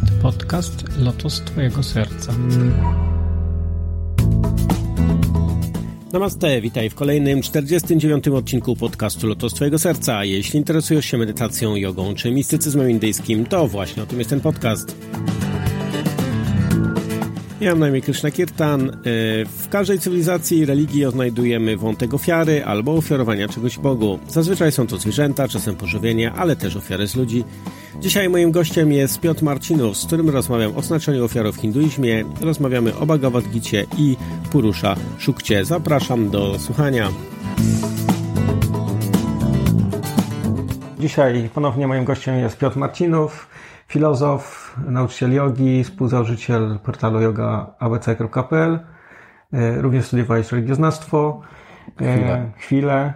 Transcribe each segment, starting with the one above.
jest podcast Lotos Twojego Serca. Namaste, witaj w kolejnym 49. odcinku podcastu Lotos Twojego Serca. Jeśli interesujesz się medytacją, jogą czy mistycyzmem indyjskim, to właśnie o tym jest ten podcast. Ja mam na imię Krishna Kirtan. E, w każdej cywilizacji i religii odnajdujemy wątek ofiary albo ofiarowania czegoś Bogu. Zazwyczaj są to zwierzęta, czasem pożywienie, ale też ofiary z ludzi. Dzisiaj moim gościem jest Piotr Marcinów, z którym rozmawiam o znaczeniu ofiary w hinduizmie. Rozmawiamy o Bhagavad Gita i Purusha Shukcie. Zapraszam do słuchania. Dzisiaj ponownie moim gościem jest Piotr Marcinów, filozof, nauczyciel jogi, współzałożyciel portalu yoga.abc.pl. E, również studiowałeś religioznawstwo. E, chwilę. Chwilę.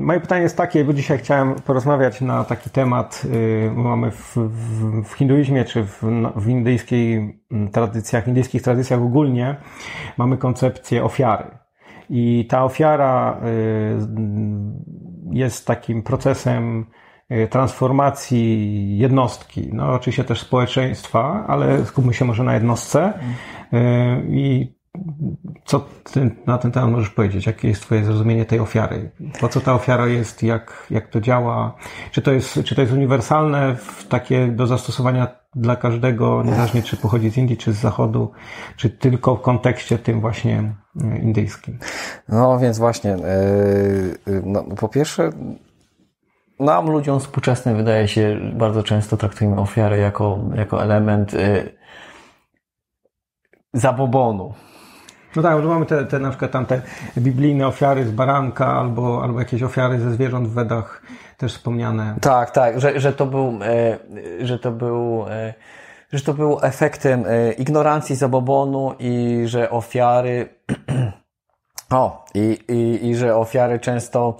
Moje pytanie jest takie, bo dzisiaj chciałem porozmawiać na taki temat. Y, mamy w, w, w hinduizmie czy w, w indyjskiej tradycjach, indyjskich tradycjach ogólnie mamy koncepcję ofiary. I ta ofiara y, jest takim procesem transformacji jednostki, no oczywiście też społeczeństwa, ale skupmy się może na jednostce. I co ty na ten temat możesz powiedzieć? Jakie jest Twoje zrozumienie tej ofiary? Po co ta ofiara jest? Jak, jak to działa? Czy to jest, czy to jest uniwersalne, takie do zastosowania dla każdego, niezależnie czy pochodzi z Indii, czy z Zachodu, czy tylko w kontekście tym właśnie e, indyjskim? No więc właśnie, yy, no, po pierwsze, nam ludziom współczesnym wydaje się, bardzo często traktujemy ofiarę jako, jako element yy, zabobonu no tak, bo mamy te, te na przykład tam te biblijne ofiary z baranka albo, albo jakieś ofiary ze zwierząt w Wedach też wspomniane. Tak, tak, że, że to był, e, że to był, e, że to był efektem e, ignorancji, zabobonu i że ofiary o, i, i, i że ofiary często,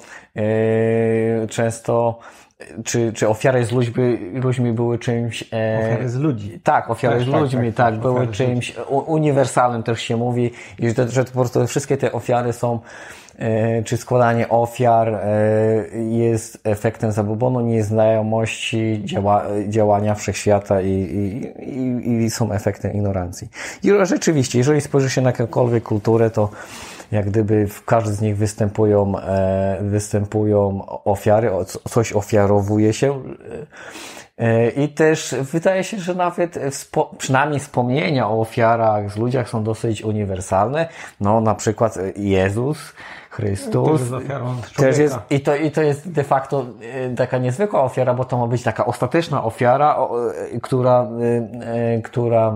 często czy, czy ofiary z ludźmi, ludźmi były czymś... E, ofiary z ludzi. Tak, ofiary też, z tak, ludźmi, tak, tak były czymś uniwersalnym też się mówi i że, że po prostu wszystkie te ofiary są e, czy składanie ofiar e, jest efektem zabobonu, nieznajomości działa, działania wszechświata i, i, i, i są efektem ignorancji. I rzeczywiście, jeżeli spojrzy się na jakąkolwiek kulturę, to jak gdyby w każdy z nich występują, e, występują ofiary, coś ofiarowuje się. E, I też wydaje się, że nawet przynajmniej wspomnienia o ofiarach z ludziach są dosyć uniwersalne. No, na przykład Jezus, Chrystus. Też jest, i, to, I to jest de facto e, taka niezwykła ofiara, bo to ma być taka ostateczna ofiara, która, która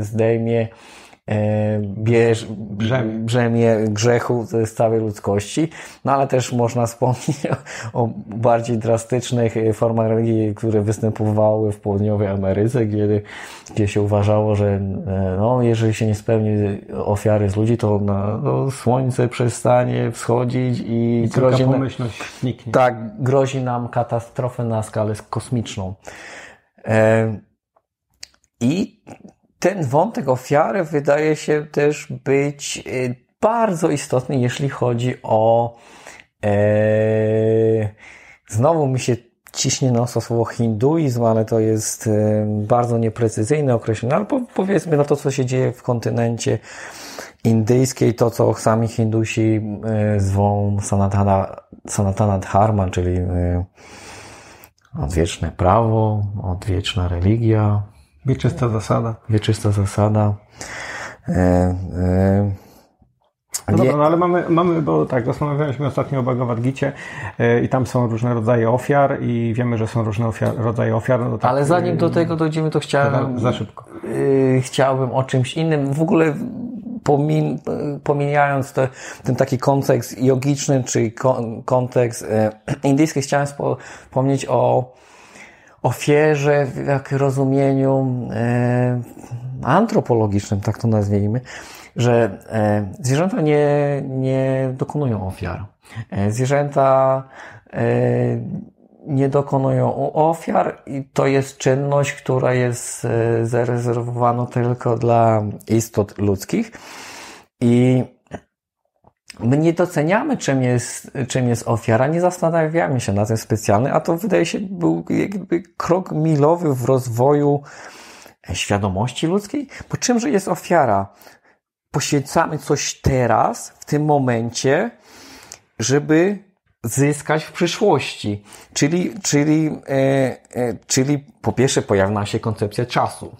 zdejmie bierz, brzemię. brzemię grzechu z całej ludzkości, no ale też można wspomnieć o, o bardziej drastycznych formach religii, które występowały w południowej Ameryce, gdzie, gdzie się uważało, że e, no, jeżeli się nie spełni ofiary z ludzi, to na, no, słońce przestanie wschodzić i, I grozi, zniknie. Tak, grozi nam katastrofę na skalę kosmiczną. E, I ten wątek ofiary wydaje się też być y, bardzo istotny, jeśli chodzi o. E, znowu mi się ciśnie na słowo hinduizm, ale to jest e, bardzo nieprecyzyjne określenie, ale po, powiedzmy na to, co się dzieje w kontynencie indyjskiej, to co sami Hindusi e, zwą Sanatana, Sanatana Dharma, czyli odwieczne prawo, odwieczna religia, Wieczysta zasada. Wieczysta zasada. E, e, no dobra, no ale mamy, mamy, bo tak, rozmawialiśmy ostatnio o Bhagavad Gita e, i tam są różne rodzaje ofiar i wiemy, że są różne ofiar, rodzaje ofiar. No tak, ale zanim do tego dojdziemy, to chciałem... Za szybko. Yy, chciałbym o czymś innym. W ogóle pomin, pomijając te, ten taki kontekst jogiczny, czy kontekst e, indyjski, chciałem wspomnieć o ofierze w jak rozumieniu e, antropologicznym, tak to nazwijmy, że e, zwierzęta nie, nie dokonują ofiar. E, zwierzęta e, nie dokonują ofiar i to jest czynność, która jest e, zarezerwowana tylko dla istot ludzkich i my nie doceniamy, czym jest, czym jest ofiara, nie zastanawiamy się na tym specjalnie, a to wydaje się był jakby krok milowy w rozwoju świadomości ludzkiej. Bo czymże jest ofiara? Poświęcamy coś teraz, w tym momencie, żeby zyskać w przyszłości. Czyli, czyli, e, e, czyli po pierwsze pojawia nam się koncepcja czasu.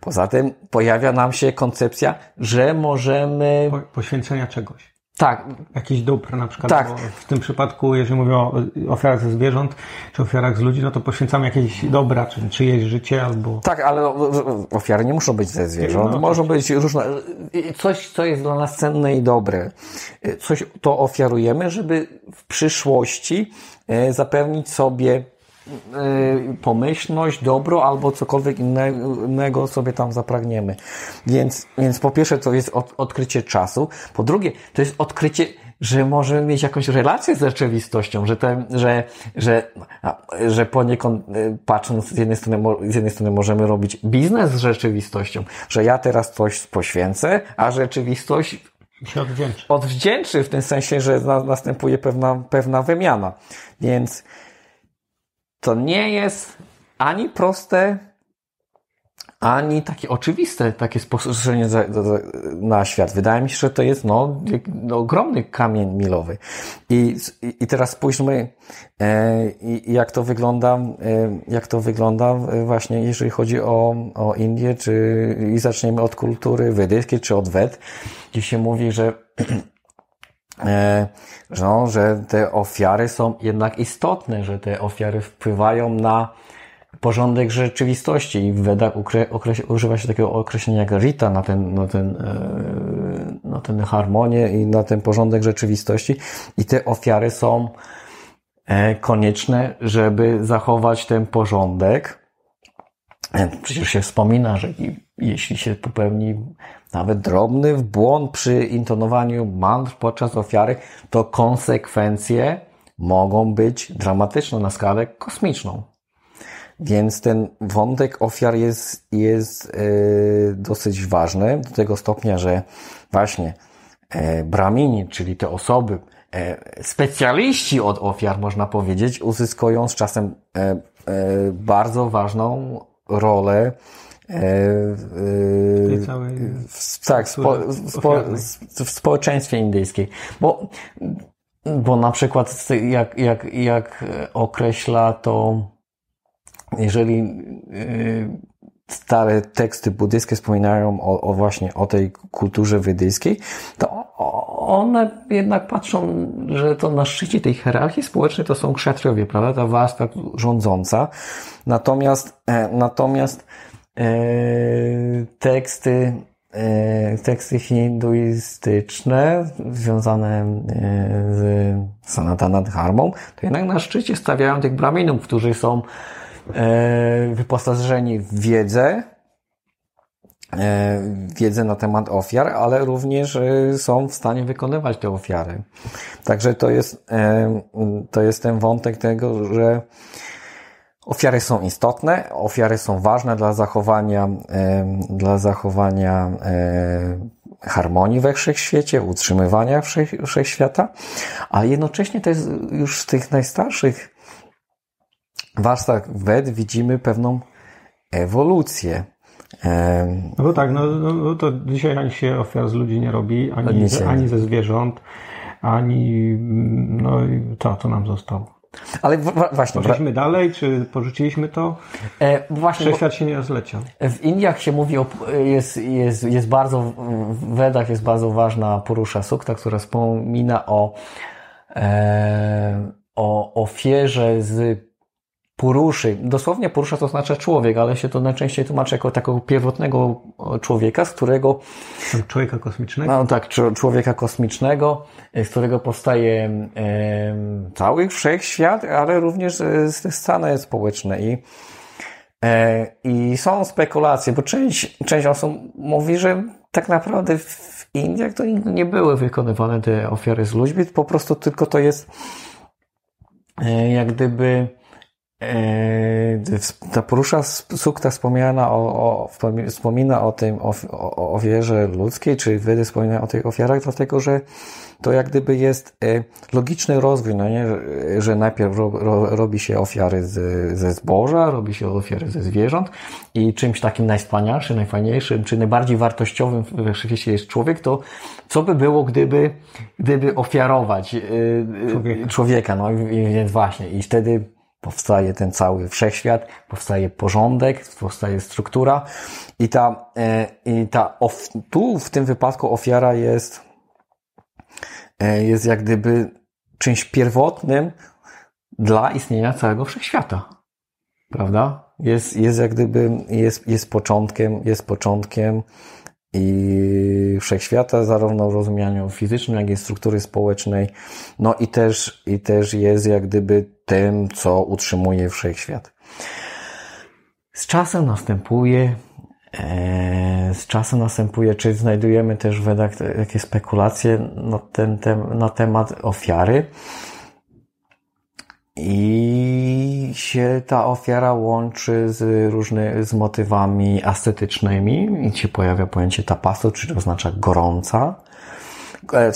Poza tym pojawia nam się koncepcja, że możemy. Po, poświęcenia czegoś. Tak. Jakiś dóbr na przykład. Tak. W tym przypadku, jeżeli mówię o ofiarach ze zwierząt, czy ofiarach z ludzi, no to poświęcamy jakieś dobra, czy czyjeś życie albo. Tak, ale ofiary nie muszą być ze zwierząt. No, Mogą być różne. Coś, co jest dla nas cenne i dobre. Coś to ofiarujemy, żeby w przyszłości e, zapewnić sobie pomyślność, dobro albo cokolwiek innego sobie tam zapragniemy. Więc, więc po pierwsze to jest od, odkrycie czasu, po drugie to jest odkrycie, że możemy mieć jakąś relację z rzeczywistością, że, te, że, że, że poniekąd y, patrząc z jednej, strony, z jednej strony możemy robić biznes z rzeczywistością, że ja teraz coś poświęcę, a rzeczywistość się odwdzięczy. Odwdzięczy w tym sensie, że następuje pewna, pewna wymiana. Więc to nie jest ani proste, ani takie oczywiste, takie spostrzeżenie na świat. Wydaje mi się, że to jest no, no ogromny kamień milowy. I, i teraz spójrzmy, e, jak to wygląda, e, jak to wygląda właśnie, jeżeli chodzi o, o czy i zaczniemy od kultury wedyjskiej, czy od Wed, gdzie się mówi, że E, no, że te ofiary są jednak istotne, że te ofiary wpływają na porządek rzeczywistości i w Wedach używa się takiego określenia jak Rita na ten, na ten, e, na ten harmonię i na ten porządek rzeczywistości i te ofiary są e, konieczne, żeby zachować ten porządek. Przecież się wspomina, że jeśli się popełni nawet drobny błąd przy intonowaniu mantr podczas ofiary, to konsekwencje mogą być dramatyczne na skalę kosmiczną. Więc ten wątek ofiar jest, jest yy, dosyć ważny do tego stopnia, że właśnie yy, bramini, czyli te osoby, yy, specjaliści od ofiar, można powiedzieć, uzyskują z czasem bardzo ważną rolę w, całej tak, spo, spo, w społeczeństwie indyjskiej. Bo, bo na przykład jak, jak, jak określa to, jeżeli y, stare teksty buddyjskie wspominają o, o, właśnie o tej kulturze wydyjskiej, to one jednak patrzą, że to na szczycie tej hierarchii społecznej to są kszatriowie, prawda? Ta warstwa rządząca. Natomiast, e, natomiast E, teksty, e, teksty hinduistyczne związane e, z Sanatana Dharmą, to jednak na szczycie stawiają tych braminów, którzy są wyposażeni w wiedzę, wiedzę na temat ofiar, ale również są w stanie wykonywać te ofiary. Także to jest, to jest ten wątek tego, że Ofiary są istotne, ofiary są ważne dla zachowania, dla zachowania harmonii we wszechświecie, utrzymywania wszech, wszechświata, a jednocześnie to jest już z tych najstarszych warstwach Wed widzimy pewną ewolucję. No bo tak, no, no to dzisiaj ani się ofiar z ludzi nie robi, ani, ani ze zwierząt, ani no to, co nam zostało. Ale właśnie. Poszliśmy dalej, czy porzuciliśmy to? E, właśnie. Wszechświat się nie rozleciał. W Indiach się mówi o, jest, jest, jest bardzo, w Wedach jest bardzo ważna Purusha Sukta, która wspomina o, e, o ofierze z Puruszy. Dosłownie Purusza to znaczy człowiek, ale się to najczęściej tłumaczy jako takiego pierwotnego człowieka, z którego... Człowieka kosmicznego? No tak, człowieka kosmicznego, z którego powstaje e, cały wszechświat, ale również e, stany społeczne i e, i są spekulacje, bo część, część osób mówi, że tak naprawdę w Indiach to nigdy nie były wykonywane te ofiary z ludźmi, po prostu tylko to jest e, jak gdyby ta porusza sukta wspomniana o, o, wspomina o tym, o, o, ludzkiej, czy wtedy wspomina o tych ofiarach, dlatego że to jak gdyby jest e, logiczny rozwój, no nie? że najpierw ro, ro, robi się ofiary z, ze zboża, robi się ofiary ze zwierząt i czymś takim najwspanialszym, najfajniejszym, czy najbardziej wartościowym we wszechświecie jest człowiek, to co by było, gdyby, gdyby ofiarować e, człowieka. człowieka no więc właśnie i wtedy powstaje ten cały wszechświat, powstaje porządek, powstaje struktura i ta, e, i ta tu w tym wypadku ofiara jest, e, jest jak gdyby czymś pierwotnym dla istnienia całego wszechświata. Prawda? Jest, jest jak gdyby, jest, jest początkiem, jest początkiem i wszechświata, zarówno w rozumieniu fizycznym, jak i struktury społecznej. No i też, i też jest jak gdyby tym, co utrzymuje wszechświat. Z czasem następuje, e, z czasem następuje, czy znajdujemy też w jakieś spekulacje na, ten, na temat ofiary. I się ta ofiara łączy z różnymi, z motywami ascetycznymi i się pojawia pojęcie tapasu, czyli oznacza gorąca. E,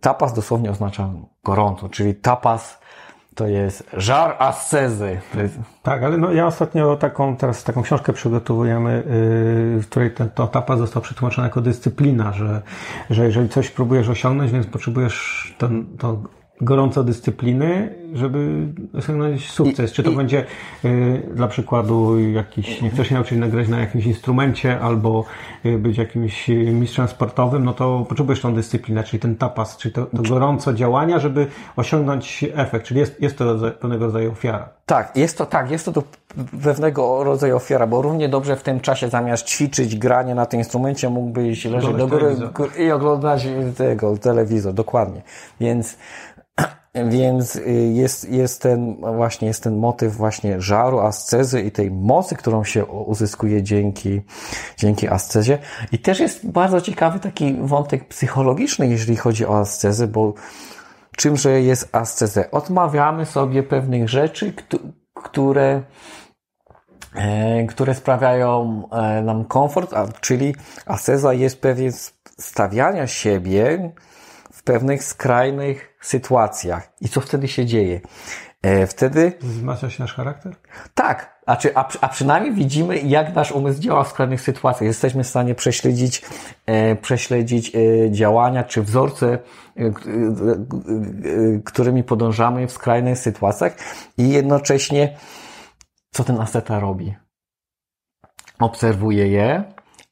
tapas dosłownie oznacza gorąco, czyli tapas to jest żar ascezy. Tak, ale no ja ostatnio taką, teraz taką książkę przygotowujemy, yy, w której ten, to tapas został przetłumaczony jako dyscyplina, że, że jeżeli coś próbujesz osiągnąć, więc potrzebujesz ten, to gorąco dyscypliny, żeby osiągnąć sukces. I, Czy to i... będzie y, dla przykładu jakiś, nie chcesz się nauczyć nagrać na jakimś instrumencie albo y, być jakimś mistrzem sportowym, no to potrzebujesz tą dyscyplinę, czyli ten tapas, czyli to, to gorąco działania, żeby osiągnąć efekt. Czyli jest, jest to rodzaj, pewnego rodzaju ofiara. Tak, jest to tak, jest to, to pewnego rodzaju ofiara, bo równie dobrze w tym czasie zamiast ćwiczyć granie na tym instrumencie mógłbyś leżeć do góry i oglądać tego telewizor, dokładnie. Więc więc y, jest, jest ten, właśnie jest ten motyw właśnie żaru, ascezy i tej mocy, którą się uzyskuje dzięki, dzięki ascezie. I też jest bardzo ciekawy taki wątek psychologiczny, jeżeli chodzi o ascezę, bo czymże jest ascezę? Odmawiamy sobie pewnych rzeczy, które, e, które sprawiają e, nam komfort, a, czyli asceza jest pewien stawiania siebie pewnych skrajnych sytuacjach. I co wtedy się dzieje? E, wtedy... Wzmacnia się nasz charakter? Tak. A, czy, a, a przynajmniej widzimy, jak nasz umysł działa w skrajnych sytuacjach. Jesteśmy w stanie prześledzić, e, prześledzić e, działania czy wzorce, e, e, e, którymi podążamy w skrajnych sytuacjach i jednocześnie co ten asceta robi? Obserwuje je,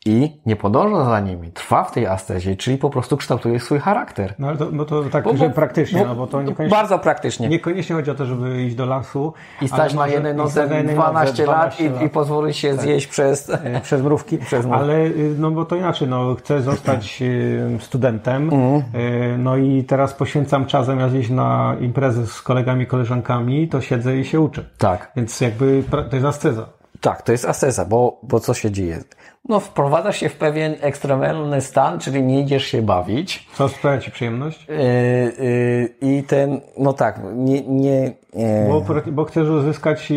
i nie podąża za nimi, trwa w tej ascezie, czyli po prostu kształtuje swój charakter. No ale to, bo to tak, bo, że praktycznie, bo, no bo to niekoniecznie... Bardzo praktycznie. Niekoniecznie chodzi o to, żeby iść do lasu. I stać na jednej nodze 12, lat, i, i pozwolić się tak. zjeść przez... E, przez mrówki. przez mrówki. Ale, y, no bo to inaczej, no chcę zostać y, studentem, mm. no i teraz poświęcam czas zamiast iść na imprezę z kolegami, koleżankami, to siedzę i się uczę. Tak. Więc jakby to jest asceza. Tak, to jest asceza, bo, bo co się dzieje? No, wprowadzasz się w pewien ekstremalny stan, czyli nie idziesz się bawić. Co sprawia Ci przyjemność? Yy, yy, I ten, no tak, nie, nie, bo, bo chcesz uzyskać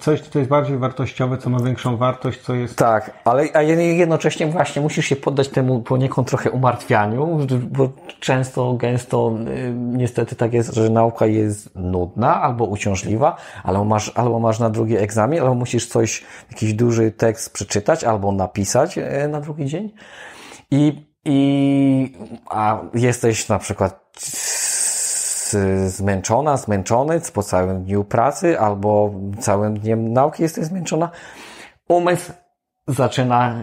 coś, co jest bardziej wartościowe, co ma większą wartość, co jest... Tak, ale a jednocześnie właśnie musisz się poddać temu poniekąd trochę umartwianiu, bo często, gęsto niestety tak jest, że nauka jest nudna albo uciążliwa, albo masz, albo masz na drugi egzamin, albo musisz coś, jakiś duży tekst przeczytać albo napisać e, na drugi dzień i, i a jesteś na przykład zmęczona, zmęczony po całym dniu pracy albo całym dniem nauki jesteś zmęczona, umysł zaczyna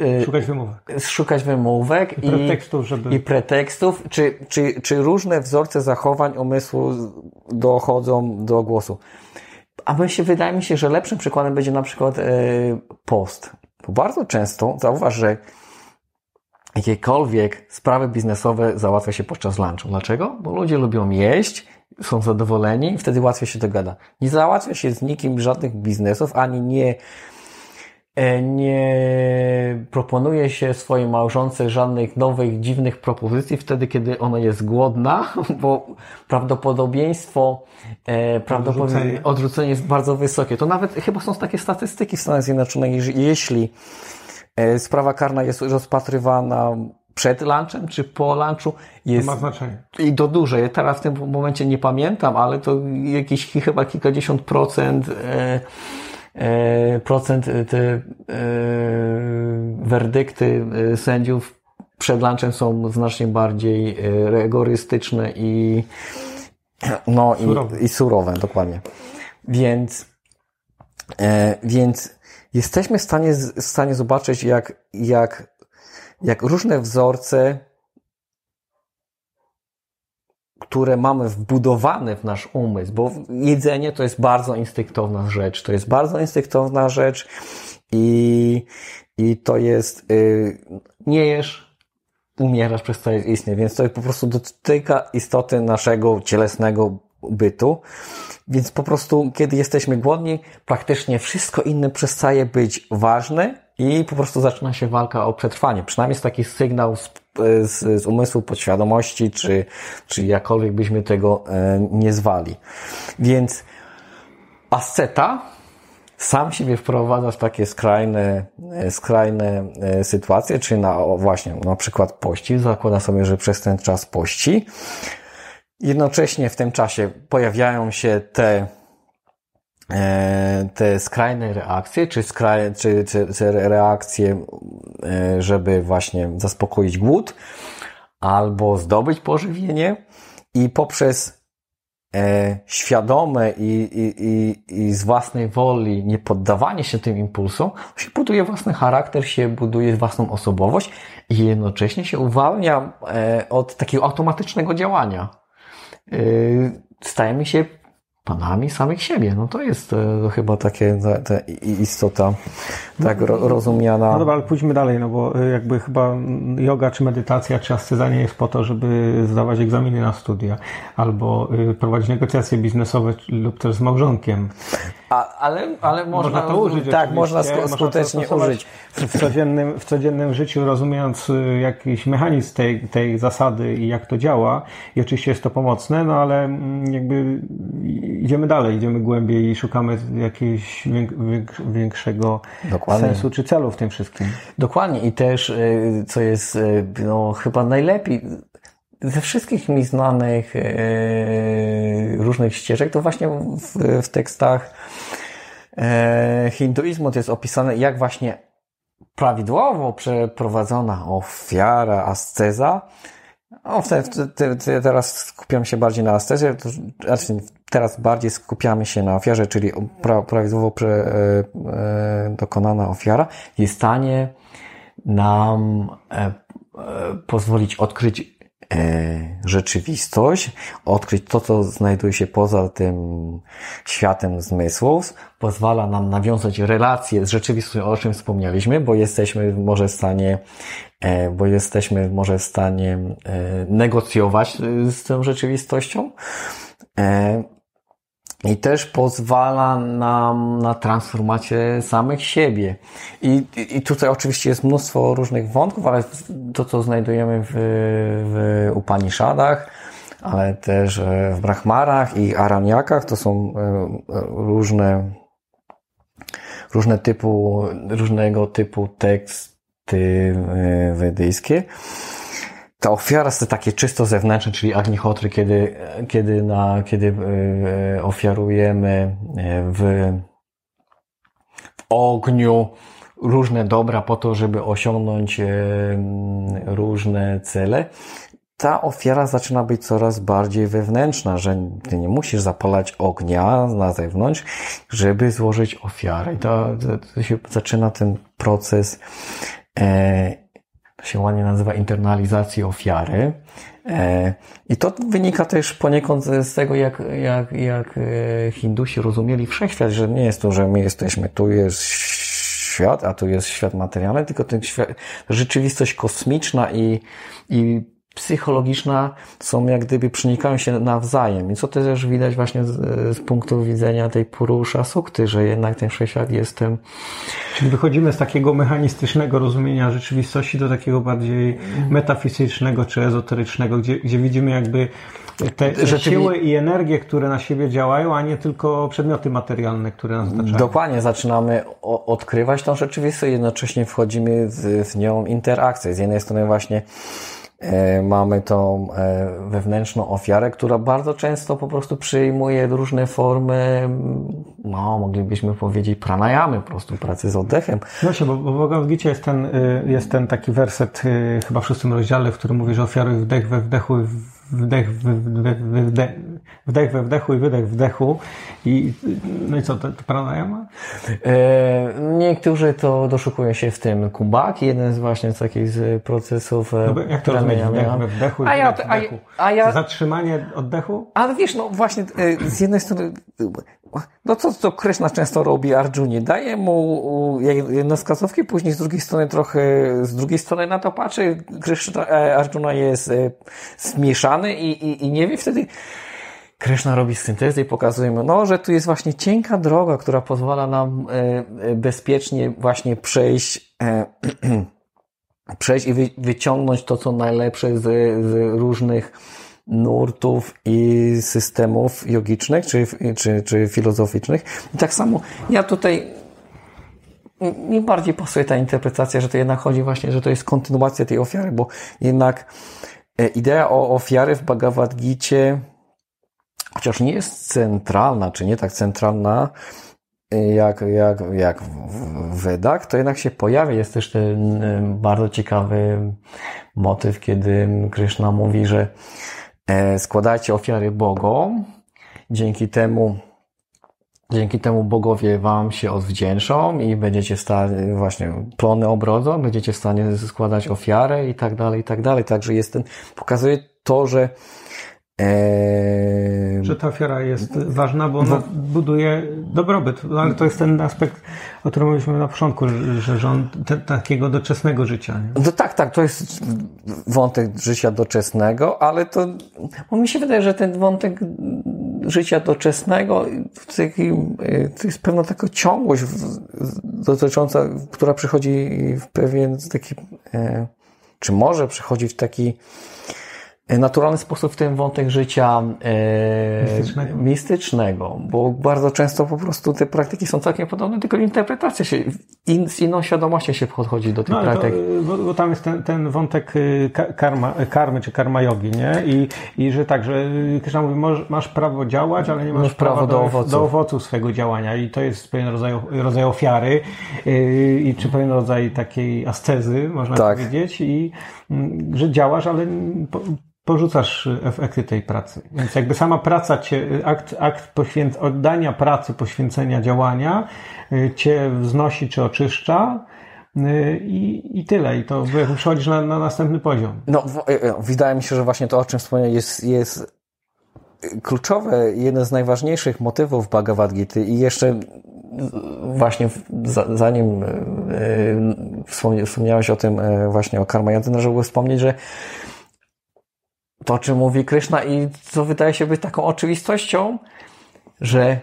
y, Szukać wymówek. Szukać wymówek i, pretekstów, żeby... i pretekstów, czy, czy, czy różne wzorce zachowań umysłu dochodzą do głosu. A my się, wydaje mi się, że lepszym przykładem będzie na przykład y, post. Bo bardzo często zauważ, że jakiekolwiek sprawy biznesowe załatwia się podczas lunchu. Dlaczego? Bo ludzie lubią jeść, są zadowoleni i wtedy łatwiej się dogada. Nie załatwia się z nikim żadnych biznesów, ani nie nie proponuje się swojej małżonce żadnych nowych, dziwnych propozycji wtedy, kiedy ona jest głodna, bo prawdopodobieństwo e, prawdopodobnie odrzucenie. jest bardzo wysokie. To nawet chyba są takie statystyki w Stanach Zjednoczonych, że jeśli e, sprawa karna jest rozpatrywana przed lunchem czy po lunchu jest. Ma znaczenie. I do dużej. Teraz w tym momencie nie pamiętam, ale to jakieś chyba kilkadziesiąt procent. E, e, procent te e, werdykty e, sędziów przed lunchem są znacznie bardziej e, rygorystyczne i no surowe. I, i surowe, dokładnie. Więc e, więc jesteśmy w stanie, w stanie zobaczyć, jak, jak jak różne wzorce, które mamy wbudowane w nasz umysł, bo jedzenie to jest bardzo instynktowna rzecz. To jest bardzo instynktowna rzecz i, i to jest, yy, nie jesz, umierasz, przestajesz istnieć, więc to po prostu dotyka istoty naszego cielesnego bytu. Więc po prostu, kiedy jesteśmy głodni, praktycznie wszystko inne przestaje być ważne i po prostu zaczyna się walka o przetrwanie. Przynajmniej jest taki sygnał z, z, z umysłu podświadomości, czy, czy jakkolwiek byśmy tego e, nie zwali. Więc asceta sam siebie wprowadza w takie skrajne, e, skrajne e, sytuacje, czy na właśnie na przykład pości, zakłada sobie, że przez ten czas pości. Jednocześnie w tym czasie pojawiają się te te skrajne reakcje, czy, skraj, czy, czy, czy reakcje, e, żeby właśnie zaspokoić głód, albo zdobyć pożywienie i poprzez e, świadome i, i, i, i z własnej woli nie poddawanie się tym impulsom, się buduje własny charakter, się buduje własną osobowość i jednocześnie się uwalnia od takiego automatycznego działania. Stajemy się panami samych siebie. No to jest e, chyba takie ta, ta istota tak ro, rozumiana. No dobra, ale pójdźmy dalej, no bo e, jakby chyba yoga, czy medytacja, czy asceza nie jest po to, żeby zdawać egzaminy na studia, albo y, prowadzić negocjacje biznesowe lub też z małżonkiem. A, ale, ale można, można to użyć. Tak, można skutecznie można użyć. W codziennym, w codziennym życiu, rozumiejąc jakiś mechanizm tej, tej zasady i jak to działa, i oczywiście jest to pomocne, no ale mm, jakby idziemy dalej, idziemy głębiej i szukamy jakiegoś większego Dokładnie. sensu czy celu w tym wszystkim. Dokładnie i też, y, co jest no, chyba najlepiej, ze wszystkich mi znanych różnych ścieżek, to właśnie w, w tekstach hinduizmu to jest opisane, jak właśnie prawidłowo przeprowadzona ofiara, asceza. O, teraz skupiam się bardziej na ascezie, znaczy teraz bardziej skupiamy się na ofiarze, czyli prawidłowo pre, e, e, dokonana ofiara jest w stanie nam pozwolić odkryć E, rzeczywistość, odkryć to, co znajduje się poza tym światem zmysłów, pozwala nam nawiązać relacje z rzeczywistością, o czym wspomnieliśmy, bo jesteśmy może w stanie, e, bo jesteśmy może w stanie e, negocjować z tą rzeczywistością. I też pozwala nam na transformację samych siebie. I, I tutaj oczywiście jest mnóstwo różnych wątków, ale to, co znajdujemy w, w Upanishadach, ale też e, w Brahmarach i Araniakach, to są e, różne, różne typu, różnego typu teksty e, wedyjskie ta ofiara jest takie czysto zewnętrzne, czyli agnihotry, kiedy, kiedy, na, kiedy e, ofiarujemy e, w, w ogniu różne dobra po to, żeby osiągnąć e, różne cele, ta ofiara zaczyna być coraz bardziej wewnętrzna, że ty nie musisz zapalać ognia na zewnątrz, żeby złożyć ofiarę. I to, to, się zaczyna ten proces to się ładnie nazywa internalizacji ofiary. E, I to wynika też poniekąd z tego, jak, jak, jak e, Hindusi rozumieli wszechświat, że nie jest to, że my jesteśmy, tu jest świat, a tu jest świat materialny, tylko ten świat, rzeczywistość kosmiczna i, i psychologiczna są jak gdyby przenikają się nawzajem. I co też widać właśnie z, z punktu widzenia tej Purusha Sukty, że jednak ten wszechświat jest tym Czyli wychodzimy z takiego mechanistycznego rozumienia rzeczywistości do takiego bardziej metafizycznego czy ezoterycznego, gdzie, gdzie widzimy jakby te, te siły i energię, które na siebie działają, a nie tylko przedmioty materialne, które nas otaczają. Dokładnie, zaczynamy odkrywać tą rzeczywistość, jednocześnie wchodzimy w, w nią interakcję. Z jednej strony właśnie mamy tą e, wewnętrzną ofiarę, która bardzo często po prostu przyjmuje różne formy, no, moglibyśmy powiedzieć pranayamy, po prostu pracy z oddechem. Właśnie, bo, bo w Bhagavad jest ten, y, jest ten taki werset y, chyba w szóstym rozdziale, w którym mówi, że ofiaruj wdech we wdechu, wdech, wdech, wdech, wdech we wdechu i wydech wdechu. I, no i co, to, to pranayama? E, niektórzy to doszukują się w tym kubaki, jeden z właśnie z takich z procesów e, no, Jak to rozumieć? Wdech we wdechu i a ja, wdech wdechu? A ja, Zatrzymanie oddechu? Ale wiesz, no właśnie e, z jednej strony no co, co Krishna często robi Arjunie? Daje mu jednoskazówki, później z drugiej strony trochę, z drugiej strony na to patrzy, Krishna, e, Arjuna jest e, zmieszany i, i, i nie wie wtedy, Krishna robi syntezę i pokazuje mu, no, że tu jest właśnie cienka droga, która pozwala nam e, bezpiecznie właśnie przejść, przejść i wyciągnąć to, co najlepsze z, z różnych nurtów i systemów jogicznych czy, czy, czy filozoficznych. I tak samo ja tutaj mi bardziej pasuje ta interpretacja, że to jednak chodzi właśnie, że to jest kontynuacja tej ofiary, bo jednak e, idea o ofiary w Bhagavad Gita, chociaż nie jest centralna, czy nie tak centralna, e, jak, jak, jak w Wedach, to jednak się pojawia. Jest też ten e, bardzo ciekawy motyw, kiedy Krishna mówi, że E, składajcie ofiary Bogom. Dzięki temu, dzięki temu bogowie wam się odwdzięczą i będziecie w stanie, właśnie plony obrodzą, będziecie w stanie składać ofiarę i tak dalej, i tak dalej. Także jest ten, pokazuje to, że Eee... Że ta ofiara jest ważna, bo ona buduje dobrobyt. No, ale to jest ten aspekt, o którym mówiliśmy na początku, że rząd te, takiego doczesnego życia. Nie? No tak, tak, to jest wątek życia doczesnego, ale to, bo mi się wydaje, że ten wątek życia doczesnego to jest pewna taka ciągłość dotycząca, która przychodzi w pewien taki, e, czy może przychodzi w taki naturalny sposób w ten wątek życia e, mistycznego. mistycznego, bo bardzo często po prostu te praktyki są całkiem podobne, tylko interpretacja się, in, z inną świadomością się podchodzi do tych no, praktyk. To, y, bo, bo, tam jest ten, ten wątek y, karma, karmy czy karma jogi, nie? I, i że tak, że Krishna mówi, masz prawo działać, ale nie masz, masz prawa do, do, owocu. do owocu swojego działania i to jest pewien rodzaj, rodzaj ofiary yy, i czy pewien rodzaj takiej ascezy, można tak. powiedzieć, i że działasz, ale porzucasz efekty tej pracy. Więc jakby sama praca cię, akt, akt poświęc, oddania pracy, poświęcenia działania y, cię wznosi czy oczyszcza. Y, I, I tyle. I to przechodzisz na, na następny poziom. No, y, wydaje mi się, że właśnie to, o czym wspomniałem, jest, jest kluczowe, jeden z najważniejszych motywów Bhagavad Gita i jeszcze właśnie zanim wspomniałeś o tym właśnie o karma, ja należałoby wspomnieć, że to, czym mówi Kryszna i co wydaje się być taką oczywistością, że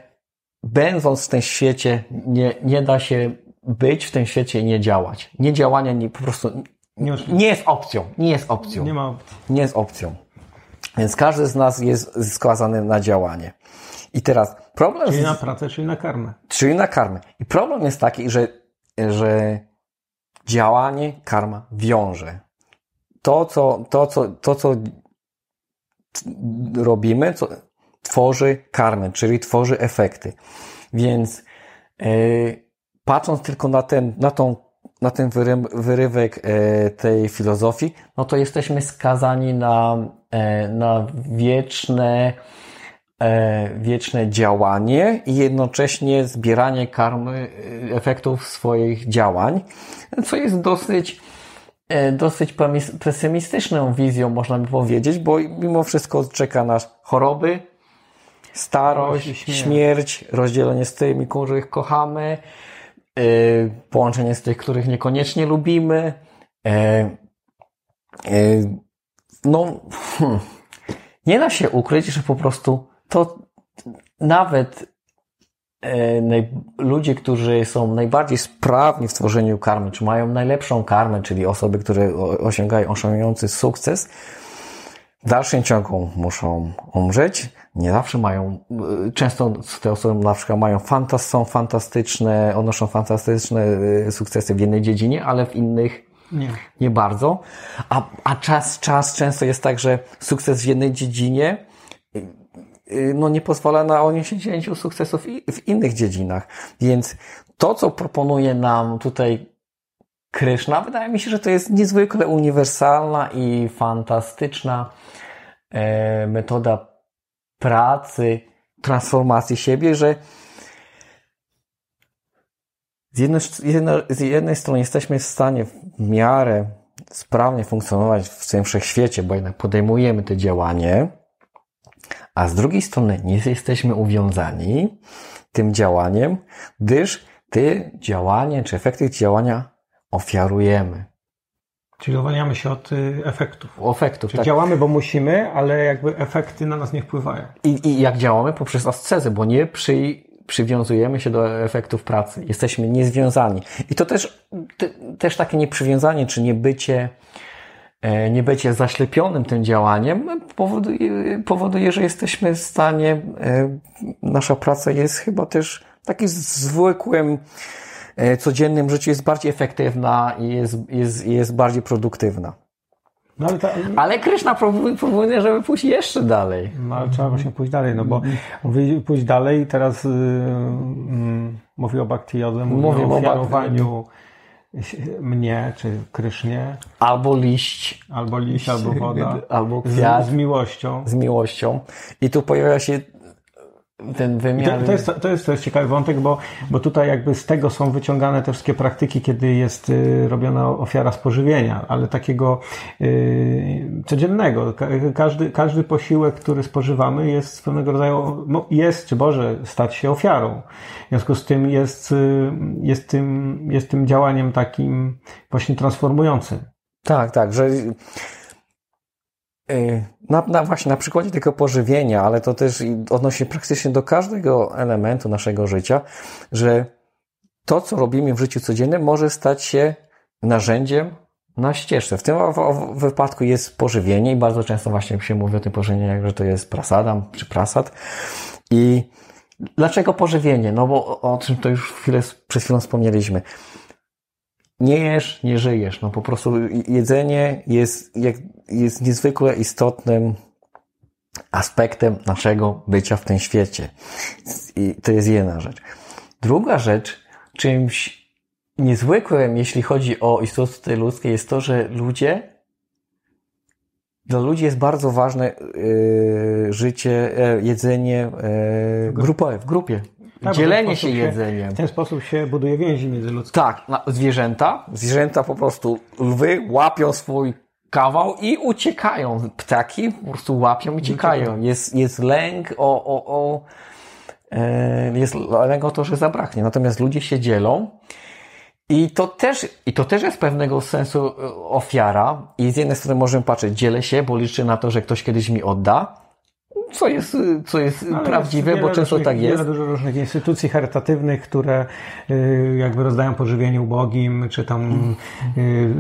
będąc w tym świecie nie, nie da się być w tym świecie i nie działać. Nie działanie nie, po prostu nie, nie jest opcją. Nie jest opcją. Nie ma opcji. Nie jest opcją. Więc każdy z nas jest skazany na działanie. I teraz problem... Czyli na pracę, czyli na karmę. Czyli na karmę. I problem jest taki, że, że działanie, karma wiąże. To, co, to, co, to, co robimy, co tworzy karmę, czyli tworzy efekty. Więc yy, patrząc tylko na ten, na tą, na ten wyrywek yy, tej filozofii, no to jesteśmy skazani na, yy, na wieczne, wieczne działanie i jednocześnie zbieranie karmy, efektów swoich działań, co jest dosyć dosyć pesymistyczną wizją, można by powiedzieć, bo mimo wszystko czeka nas choroby, starość, śmierć. śmierć, rozdzielenie z tymi, których kochamy, e, połączenie z tych, których niekoniecznie lubimy. E, no, hmm, nie da się ukryć, że po prostu to nawet ludzie, którzy są najbardziej sprawni w tworzeniu karmy, czy mają najlepszą karmę, czyli osoby, które osiągają osiągający sukces, w dalszym ciągu muszą umrzeć. Nie zawsze mają, często te osoby na przykład mają fantas, są fantastyczne, odnoszą fantastyczne y, sukcesy w jednej dziedzinie, ale w innych nie, nie bardzo. A, a czas, czas często jest tak, że sukces w jednej dziedzinie no nie pozwala na osiągnięciu sukcesów w innych dziedzinach. Więc to, co proponuje nam tutaj Kryszna, wydaje mi się, że to jest niezwykle uniwersalna i fantastyczna e, metoda pracy, transformacji siebie, że z jednej, z jednej strony jesteśmy w stanie w miarę sprawnie funkcjonować w tym wszechświecie, bo jednak podejmujemy to działanie, a z drugiej strony nie jesteśmy uwiązani tym działaniem, gdyż ty działanie czy efekty działania ofiarujemy. Czyli uwalniamy się od y, efektów. Efektów, Czyli tak. działamy, bo musimy, ale jakby efekty na nas nie wpływają. I, I jak działamy? Poprzez ascezę, bo nie przy, przywiązujemy się do efektów pracy. Jesteśmy niezwiązani. I to też, te, też takie nieprzywiązanie, czy niebycie, nie bycie zaślepionym tym działaniem powoduje, powoduje, że jesteśmy w stanie, e, nasza praca jest chyba też takim zwykłym, e, codziennym życiu jest bardziej efektywna i jest, jest, jest bardziej produktywna. No, ale, ta... ale Kryszna proponuje, żeby pójść jeszcze dalej. No ale trzeba właśnie pójść dalej, no bo mówi pójść dalej teraz yy, yy, mówi o Bhakti Jodze, mówi, mówi o ofiarowaniu mnie, czy Krysznie. Albo liść. Albo liść, albo woda. Albo kwiat. Z, z miłością. Z miłością. I tu pojawia się ten wymiar. To, to, jest, to, jest, jest ciekawy wątek, bo, bo tutaj jakby z tego są wyciągane te wszystkie praktyki, kiedy jest y, robiona ofiara spożywienia, ale takiego y, codziennego. Każdy, każdy posiłek, który spożywamy jest pewnego rodzaju, jest, czy może stać się ofiarą. W związku z tym jest, y, jest, tym, jest tym działaniem takim właśnie transformującym. Tak, tak, że na, na, właśnie na przykładzie tego pożywienia, ale to też odnosi praktycznie do każdego elementu naszego życia, że to, co robimy w życiu codziennym, może stać się narzędziem na ścieżce. W tym wypadku jest pożywienie i bardzo często właśnie się mówi o tym pożywieniu, że to jest prasada czy prasad. I dlaczego pożywienie? No bo o czym to już chwilę, przed chwilą wspomnieliśmy nie jesz, nie żyjesz. No po prostu jedzenie jest, jest niezwykle istotnym aspektem naszego bycia w tym świecie. I to jest jedna rzecz. Druga rzecz, czymś niezwykłym, jeśli chodzi o istoty ludzkie, jest to, że ludzie, dla ludzi jest bardzo ważne yy, życie, yy, jedzenie yy, grupowe, w grupie. Tak, dzielenie się jedzeniem. w ten sposób się buduje więzi międzyludzkie. Tak, zwierzęta, zwierzęta po prostu, lwy łapią swój kawał i uciekają. Ptaki po prostu łapią i uciekają. Jest, jest lęk o, o, o e, jest lęk o to, że zabraknie. Natomiast ludzie się dzielą i to też, i to też jest pewnego sensu e, ofiara. I z jednej strony możemy patrzeć, dzielę się, bo liczę na to, że ktoś kiedyś mi odda co jest, co jest prawdziwe, jest bo często różnych, tak jest. Wiele dużo różnych instytucji charytatywnych, które y, jakby rozdają pożywienie ubogim, czy tam y,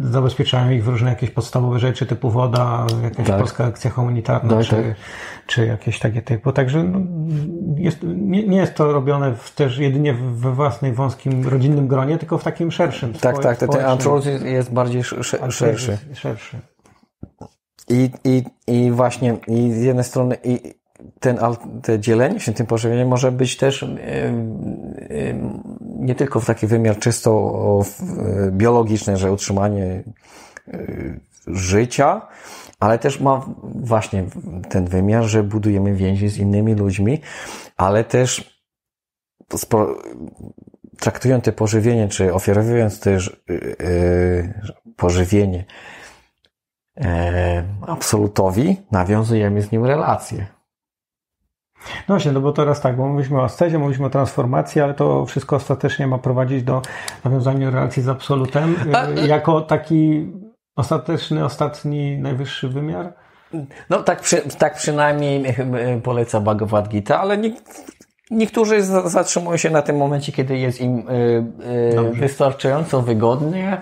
zabezpieczają ich w różne jakieś podstawowe rzeczy typu woda, jakaś tak. polska akcja humanitarna, tak, czy, tak. czy jakieś takie typu. Także no, jest, nie, nie, jest to robione w, też jedynie we własnej wąskim rodzinnym gronie, tylko w takim szerszym. Tak, tak, ten altruizm jest bardziej szerszy. szerszy. I, i, i właśnie, i z jednej strony, i ten, te dzielenie się tym pożywieniem może być też nie tylko w taki wymiar czysto biologiczny, że utrzymanie y, życia, ale też ma właśnie ten wymiar, że budujemy więzi z innymi ludźmi, ale też traktując te pożywienie, czy ofiarowując też y, pożywienie e, absolutowi, nawiązujemy z nim relacje. No właśnie, no bo teraz tak, bo mówiliśmy o ascezie, mówiliśmy o transformacji, ale to wszystko ostatecznie ma prowadzić do nawiązania relacji z absolutem e, jako taki ostateczny, ostatni, najwyższy wymiar? No tak, przy, tak przynajmniej e, poleca Bhagavad Gita, ale nie, niektórzy zatrzymują się na tym momencie, kiedy jest im y, y, wystarczająco wygodnie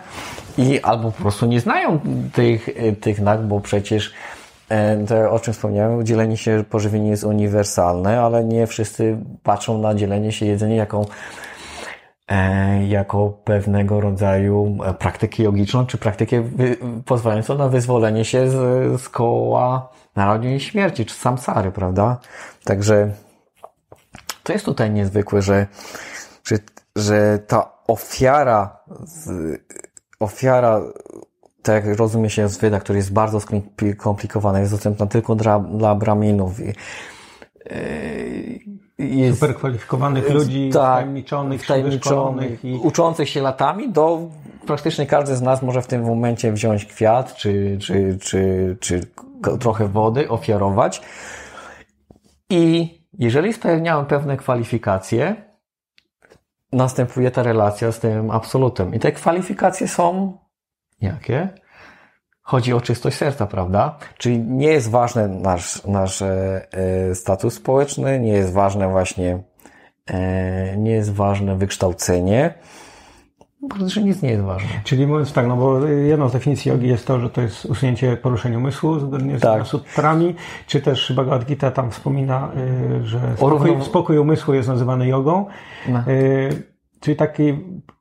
i albo po prostu nie znają tych, tych nag, bo przecież e, to, o czym wspomniałem, dzielenie się pożywienia jest uniwersalne, ale nie wszyscy patrzą na dzielenie się jedzenia jako E, jako pewnego rodzaju e, praktykę jogiczną, czy praktykę pozwalającą na wyzwolenie się z, z koła narodzin i śmierci, czy samsary, prawda? Także to jest tutaj niezwykłe, że, że, że ta ofiara, ofiara, tak jak rozumie się z Wyda, który jest bardzo skomplikowany, jest dostępna tylko dla, dla braminów. I, jest, super kwalifikowanych jest, ludzi, tak, wtajemniczonych, wtajemniczonych i uczących się latami, do praktycznie każdy z nas może w tym momencie wziąć kwiat, czy, czy, czy, czy trochę wody, ofiarować. I jeżeli spełniałem pewne kwalifikacje, następuje ta relacja z tym absolutem. I te kwalifikacje są jakie? chodzi o czystość serca, prawda? Czyli nie jest ważny nasz, nasz e, e, status społeczny, nie jest ważne właśnie, e, nie jest ważne wykształcenie, Praktycznie nic nie jest ważne. Czyli mówiąc tak, no bo jedną z definicji jogi jest to, że to jest usunięcie poruszenia umysłu zgodnie z tak. sutrami, czy też Bhagavad Gita tam wspomina, y, że spokój, spokój umysłu jest nazywany jogą. No. Y, czyli taki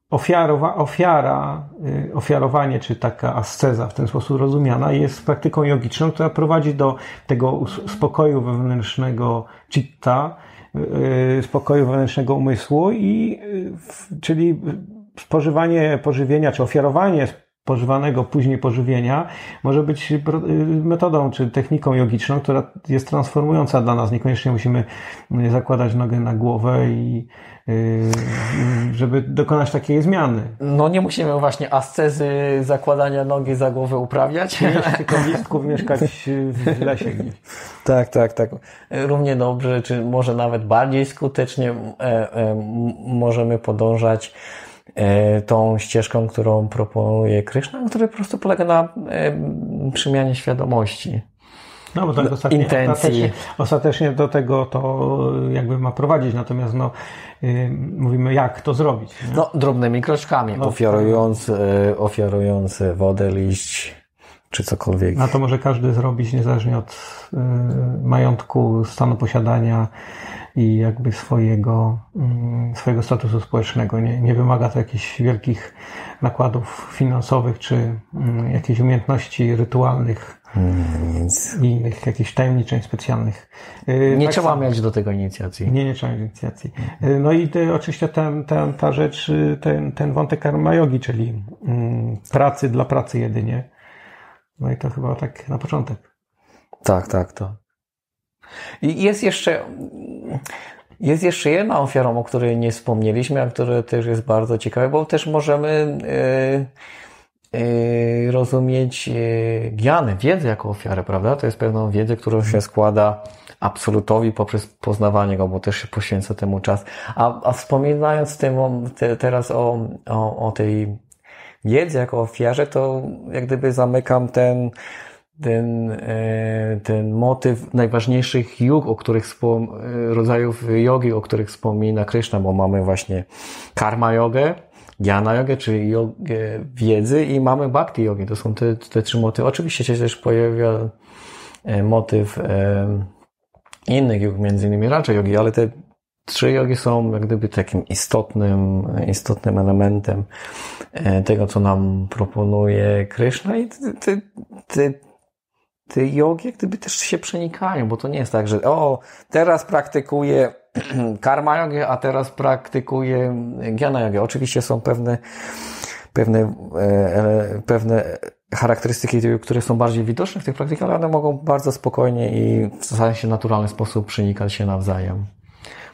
ofiarowa, ofiara, y, ofiarowanie, czy taka asceza w ten sposób rozumiana jest praktyką jogiczną, która prowadzi do tego spokoju wewnętrznego citta, spokoju wewnętrznego umysłu i czyli spożywanie pożywienia, czy ofiarowanie spożywanego później pożywienia może być metodą czy techniką jogiczną, która jest transformująca dla nas. Niekoniecznie musimy zakładać nogę na głowę i żeby dokonać takiej zmiany. No nie musimy właśnie ascezy zakładania nogi za głowę uprawiać. Nie tylko listków mieszkać w lesie. Tak, tak, tak. Równie dobrze, czy może nawet bardziej skutecznie e, e, możemy podążać e, tą ścieżką, którą proponuje Kryszna, która po prostu polega na przemianie świadomości. No bo tak ostatecznie, intencji. Ostatecznie, ostatecznie do tego to jakby ma prowadzić, natomiast no, yy, mówimy jak to zrobić. Nie? No drobnymi kroczkami, no, ofiarując, yy, ofiarując wodę, liść czy cokolwiek. No to może każdy zrobić niezależnie od yy, majątku, stanu posiadania i jakby swojego, mm, swojego statusu społecznego. Nie, nie wymaga to jakichś wielkich nakładów finansowych czy mm, jakichś umiejętności rytualnych nic. I innych jakichś tajemniczeń specjalnych. Y, nie tak trzeba sam... mieć do tego inicjacji. Nie, nie trzeba mieć inicjacji. Y, no i ty, oczywiście ten, ten, ta rzecz, y, ten, ten wątek karma yogi, czyli mm, pracy dla pracy jedynie. No i to chyba tak na początek. Tak, tak, to. I jest jeszcze, jest jeszcze jedna ofiara, o której nie wspomnieliśmy, a która też jest bardzo ciekawa, bo też możemy yy, Yy, rozumieć yy, gianę, wiedzę jako ofiarę, prawda? To jest pewną wiedzę, którą się składa absolutowi poprzez poznawanie go, bo też się poświęca temu czas. A, a wspominając tym, te, teraz o, o, o tej wiedzy jako ofiarze, to jak gdyby zamykam ten, ten, e, ten motyw najważniejszych jog, o których wspom- e, rodzajów jogi, o których wspomina Krishna, bo mamy właśnie karma jogę, Jana Jogę, czyli jogę wiedzy i mamy Bhakti Jogę. To są te, te trzy motywy. Oczywiście się też pojawia e, motyw innych jog, między innymi raczej jogi, ale te trzy jogi są jak gdyby takim istotnym, istotnym elementem e, tego, co nam proponuje Krishna i te, te, jogi jak gdyby też się przenikają, bo to nie jest tak, że o, teraz praktykuję karma jogę, a teraz praktykuję jnana jogę. Oczywiście są pewne, pewne, e, pewne charakterystyki, które są bardziej widoczne w tych praktykach, ale one mogą bardzo spokojnie i w zasadzie naturalny sposób przenikać się nawzajem.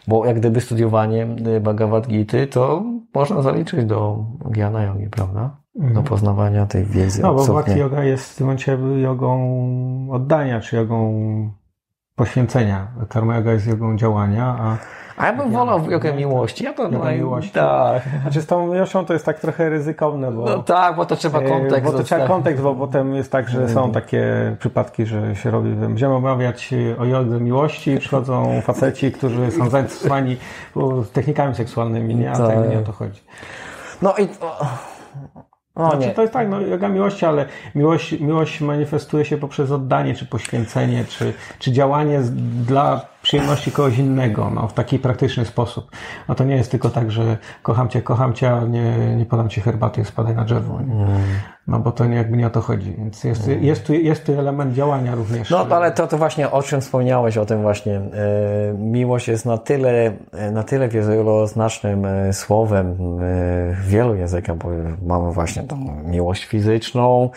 Bo jak gdyby studiowanie Bhagavad Gita to można zaliczyć do Gyana Yogi, prawda? Do mhm. poznawania tej wiedzy. No, bo Bhakti Yoga jest w tym momencie jogą oddania, czy jogą poświęcenia. Karma yoga jest jogą działania, a a ja bym wolał jogę miłości. Ja to Jogę miłości. Tak. Znaczy z tą miłością to jest tak trochę ryzykowne, bo... No tak, bo to trzeba kontekst. Bo to trzeba kontekst, bo potem jest tak, że są takie przypadki, że się robi, będziemy omawiać o jodze miłości, przychodzą faceci, którzy są zainteresowani technikami seksualnymi, nie? A tak, tak nie o to chodzi. No i... No znaczy, nie. To jest tak, no, yoga miłości, ale miłość, miłość manifestuje się poprzez oddanie, czy poświęcenie, czy, czy działanie dla przyjemności kogoś innego, no, w taki praktyczny sposób. No to nie jest tylko tak, że kocham cię, kocham cię, a nie, nie podam ci herbaty, spadaj na drzewo. Nie? Mm. No bo to nie, jakby nie o to chodzi. Więc jest, mm. jest, tu, jest tu element działania również. No ale to, to właśnie o czym wspomniałeś, o tym właśnie. E, miłość jest na tyle, na tyle wieloznacznym e, słowem e, w wielu językach, bo mamy właśnie tą miłość fizyczną,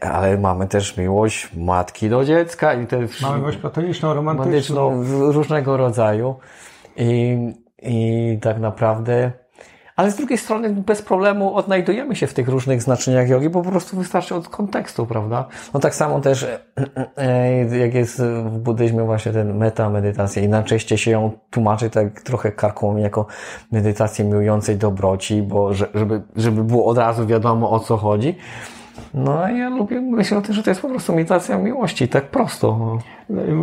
ale mamy też miłość matki do dziecka i też... Mamy miłość platoniczną, romantyczną różnego rodzaju i, i tak naprawdę ale z drugiej strony bez problemu odnajdujemy się w tych różnych znaczeniach jogi, bo po prostu wystarczy od kontekstu, prawda? No tak samo też jak jest w buddyzmie właśnie ten meta medytacja i najczęściej się ją tłumaczy tak trochę karką jako medytację miłującej dobroci, bo żeby, żeby było od razu wiadomo o co chodzi. No ja lubię, myślę też, że to jest po prostu medytacja miłości, tak prosto.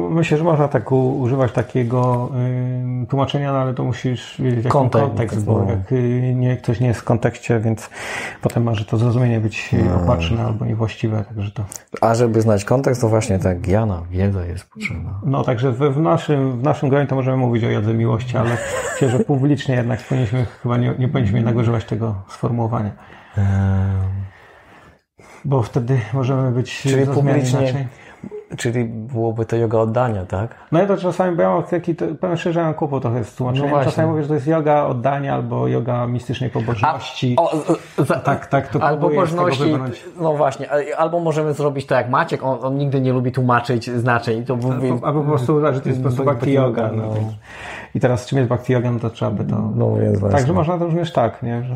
Myślę, że można tak używać takiego y, tłumaczenia, no ale to musisz wiedzieć jaki kontekst, kontekst bo no. jak y, nie, ktoś nie jest w kontekście, więc potem może to zrozumienie być no. opatrzne albo niewłaściwe, także to... A żeby znać kontekst, to właśnie tak Jana, wiedza jest potrzebna. No także w, w naszym, w naszym gronie to możemy mówić o jodze miłości, ale myślę, że publicznie jednak powinniśmy, chyba nie, nie powinniśmy jednak używać tego sformułowania. Bo wtedy możemy być Czyli publicznie, inaczej. Czyli byłoby to yoga oddania, tak? No ja to czasami, bo ja mam taki, pewien szczerze mam kłopot trochę z tłumaczeniem. No czasami mówię, że to jest yoga oddania albo yoga mistycznej pobożności. A, o, za, tak, tak, to Albo pobożności, no właśnie, albo możemy zrobić to jak Maciek, on, on nigdy nie lubi tłumaczyć znaczeń. To mówi, albo, albo po prostu, że to jest po prostu bhakti yoga. No. no. I teraz czym jest bhakti yoga, no to trzeba by to... No, jest Także można to również tak, nie? Że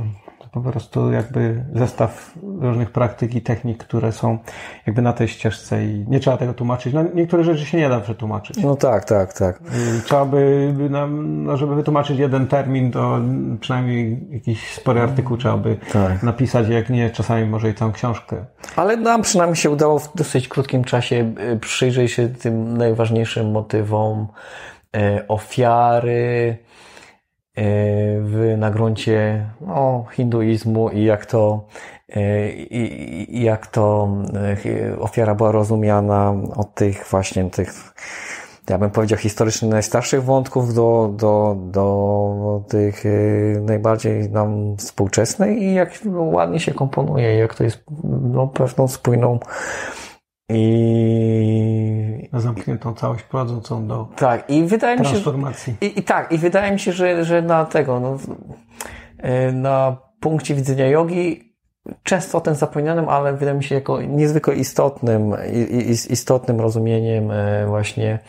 po prostu jakby zestaw różnych praktyk i technik, które są jakby na tej ścieżce i nie trzeba tego tłumaczyć. No, niektóre rzeczy się nie da przetłumaczyć. No tak, tak, tak. Trzeba by, no, żeby wytłumaczyć jeden termin, to przynajmniej jakiś spory artykuł trzeba by tak. napisać, jak nie, czasami może i całą książkę. Ale nam przynajmniej się udało w dosyć krótkim czasie y, przyjrzeć się tym najważniejszym motywom y, ofiary, w, na gruncie no, hinduizmu i jak to, e, i, i jak to e, ofiara była rozumiana od tych właśnie tych, ja bym powiedział, historycznych najstarszych wątków do, do, do tych najbardziej nam współczesnych i jak ładnie się komponuje, jak to jest no, pewną spójną i na zamkniętą całość prowadzącą do tak, i wydaje transformacji. Mi się, i, I tak, i wydaje mi się, że, że na tego, no, e, na punkcie widzenia jogi często o tym zapominanym, ale wydaje mi się jako niezwykle istotnym, istotnym rozumieniem e, właśnie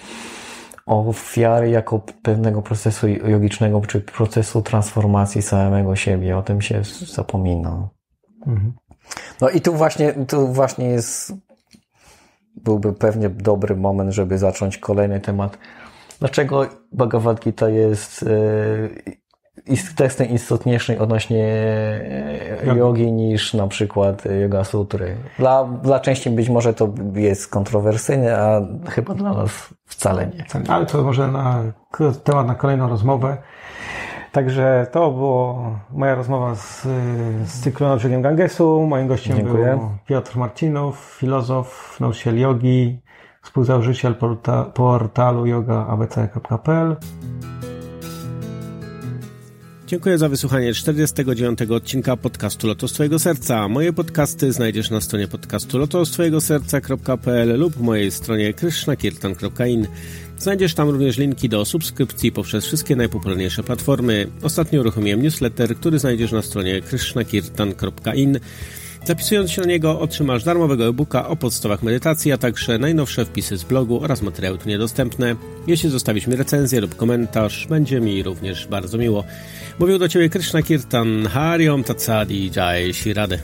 ofiary jako pewnego procesu jogicznego, czy procesu transformacji samego siebie. O tym się zapomina. Mhm. No i tu właśnie, tu właśnie jest byłby pewnie dobry moment, żeby zacząć kolejny temat. Dlaczego Bhagavad Gita jest e, tekstem istotniejszym odnośnie e, jogi niż na przykład Yoga Sutry. Dla, dla części być może to jest kontrowersyjne, a chyba dla nas wcale nie. Ale to może na temat na kolejną rozmowę. Także to było moja rozmowa z, z cyklu na brzegiem Gangesu. Moim gościem Dziękuję. był Piotr Marcinow, filozof, nauczyciel jogi, współzałożyciel porta, portalu yogaabc.pl. Dziękuję za wysłuchanie 49. odcinka podcastu Lotos Twojego Serca. Moje podcasty znajdziesz na stronie podcastu lotostwojegoserca.pl lub mojej stronie krishnakirtan.in. Znajdziesz tam również linki do subskrypcji poprzez wszystkie najpopularniejsze platformy. Ostatnio uruchomiłem newsletter, który znajdziesz na stronie krishnakirtan.in. Zapisując się na niego otrzymasz darmowego e-booka o podstawach medytacji, a także najnowsze wpisy z blogu oraz materiały tu niedostępne. Jeśli zostawisz mi recenzję lub komentarz, będzie mi również bardzo miło. Mówił do Ciebie Krishna Kirtan, Hariom Tatsadi Jai Shirade.